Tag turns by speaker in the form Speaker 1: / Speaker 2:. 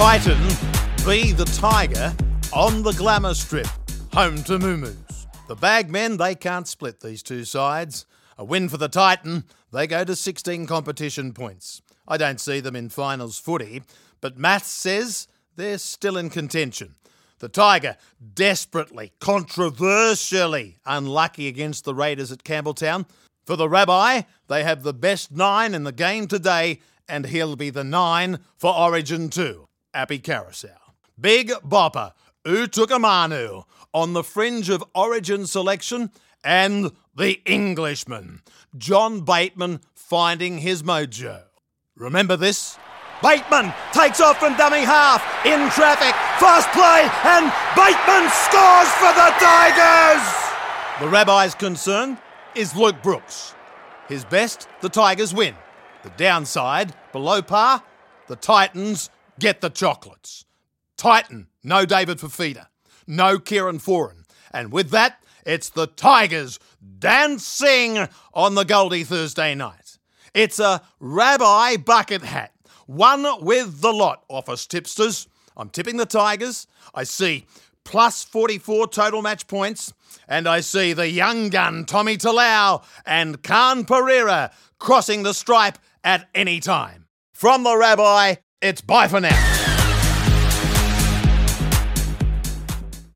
Speaker 1: Titan v the Tiger on the Glamour Strip, home to Moo The bagmen, they can't split these two sides. A win for the Titan, they go to 16 competition points. I don't see them in finals footy, but maths says they're still in contention. The Tiger desperately, controversially unlucky against the Raiders at Campbelltown. For the Rabbi, they have the best nine in the game today, and he'll be the nine for Origin 2. Api Koroisau. Big Bopper, Utoikamanu, on the fringe of Origin selection, and the Englishman, John Bateman, finding his mojo. Remember this? Bateman takes off from dummy half in traffic. Fast play, and Bateman scores for the Tigers. The rabbi's concern is Luke Brooks. His best, the Tigers win. The downside, below par, the Titans get the chocolates. Titan, no David Fifita, no Kieran Foran. And with that, it's the Tigers dancing on the Goldie Thursday night. It's a rabbi bucket hat one with the lot, office tipsters. I'm tipping the Tigers. I see plus 44 total match points. And I see the young gun Tommy Talau and Khan Pereira crossing the stripe at any time. From the rabbi, it's bye for now.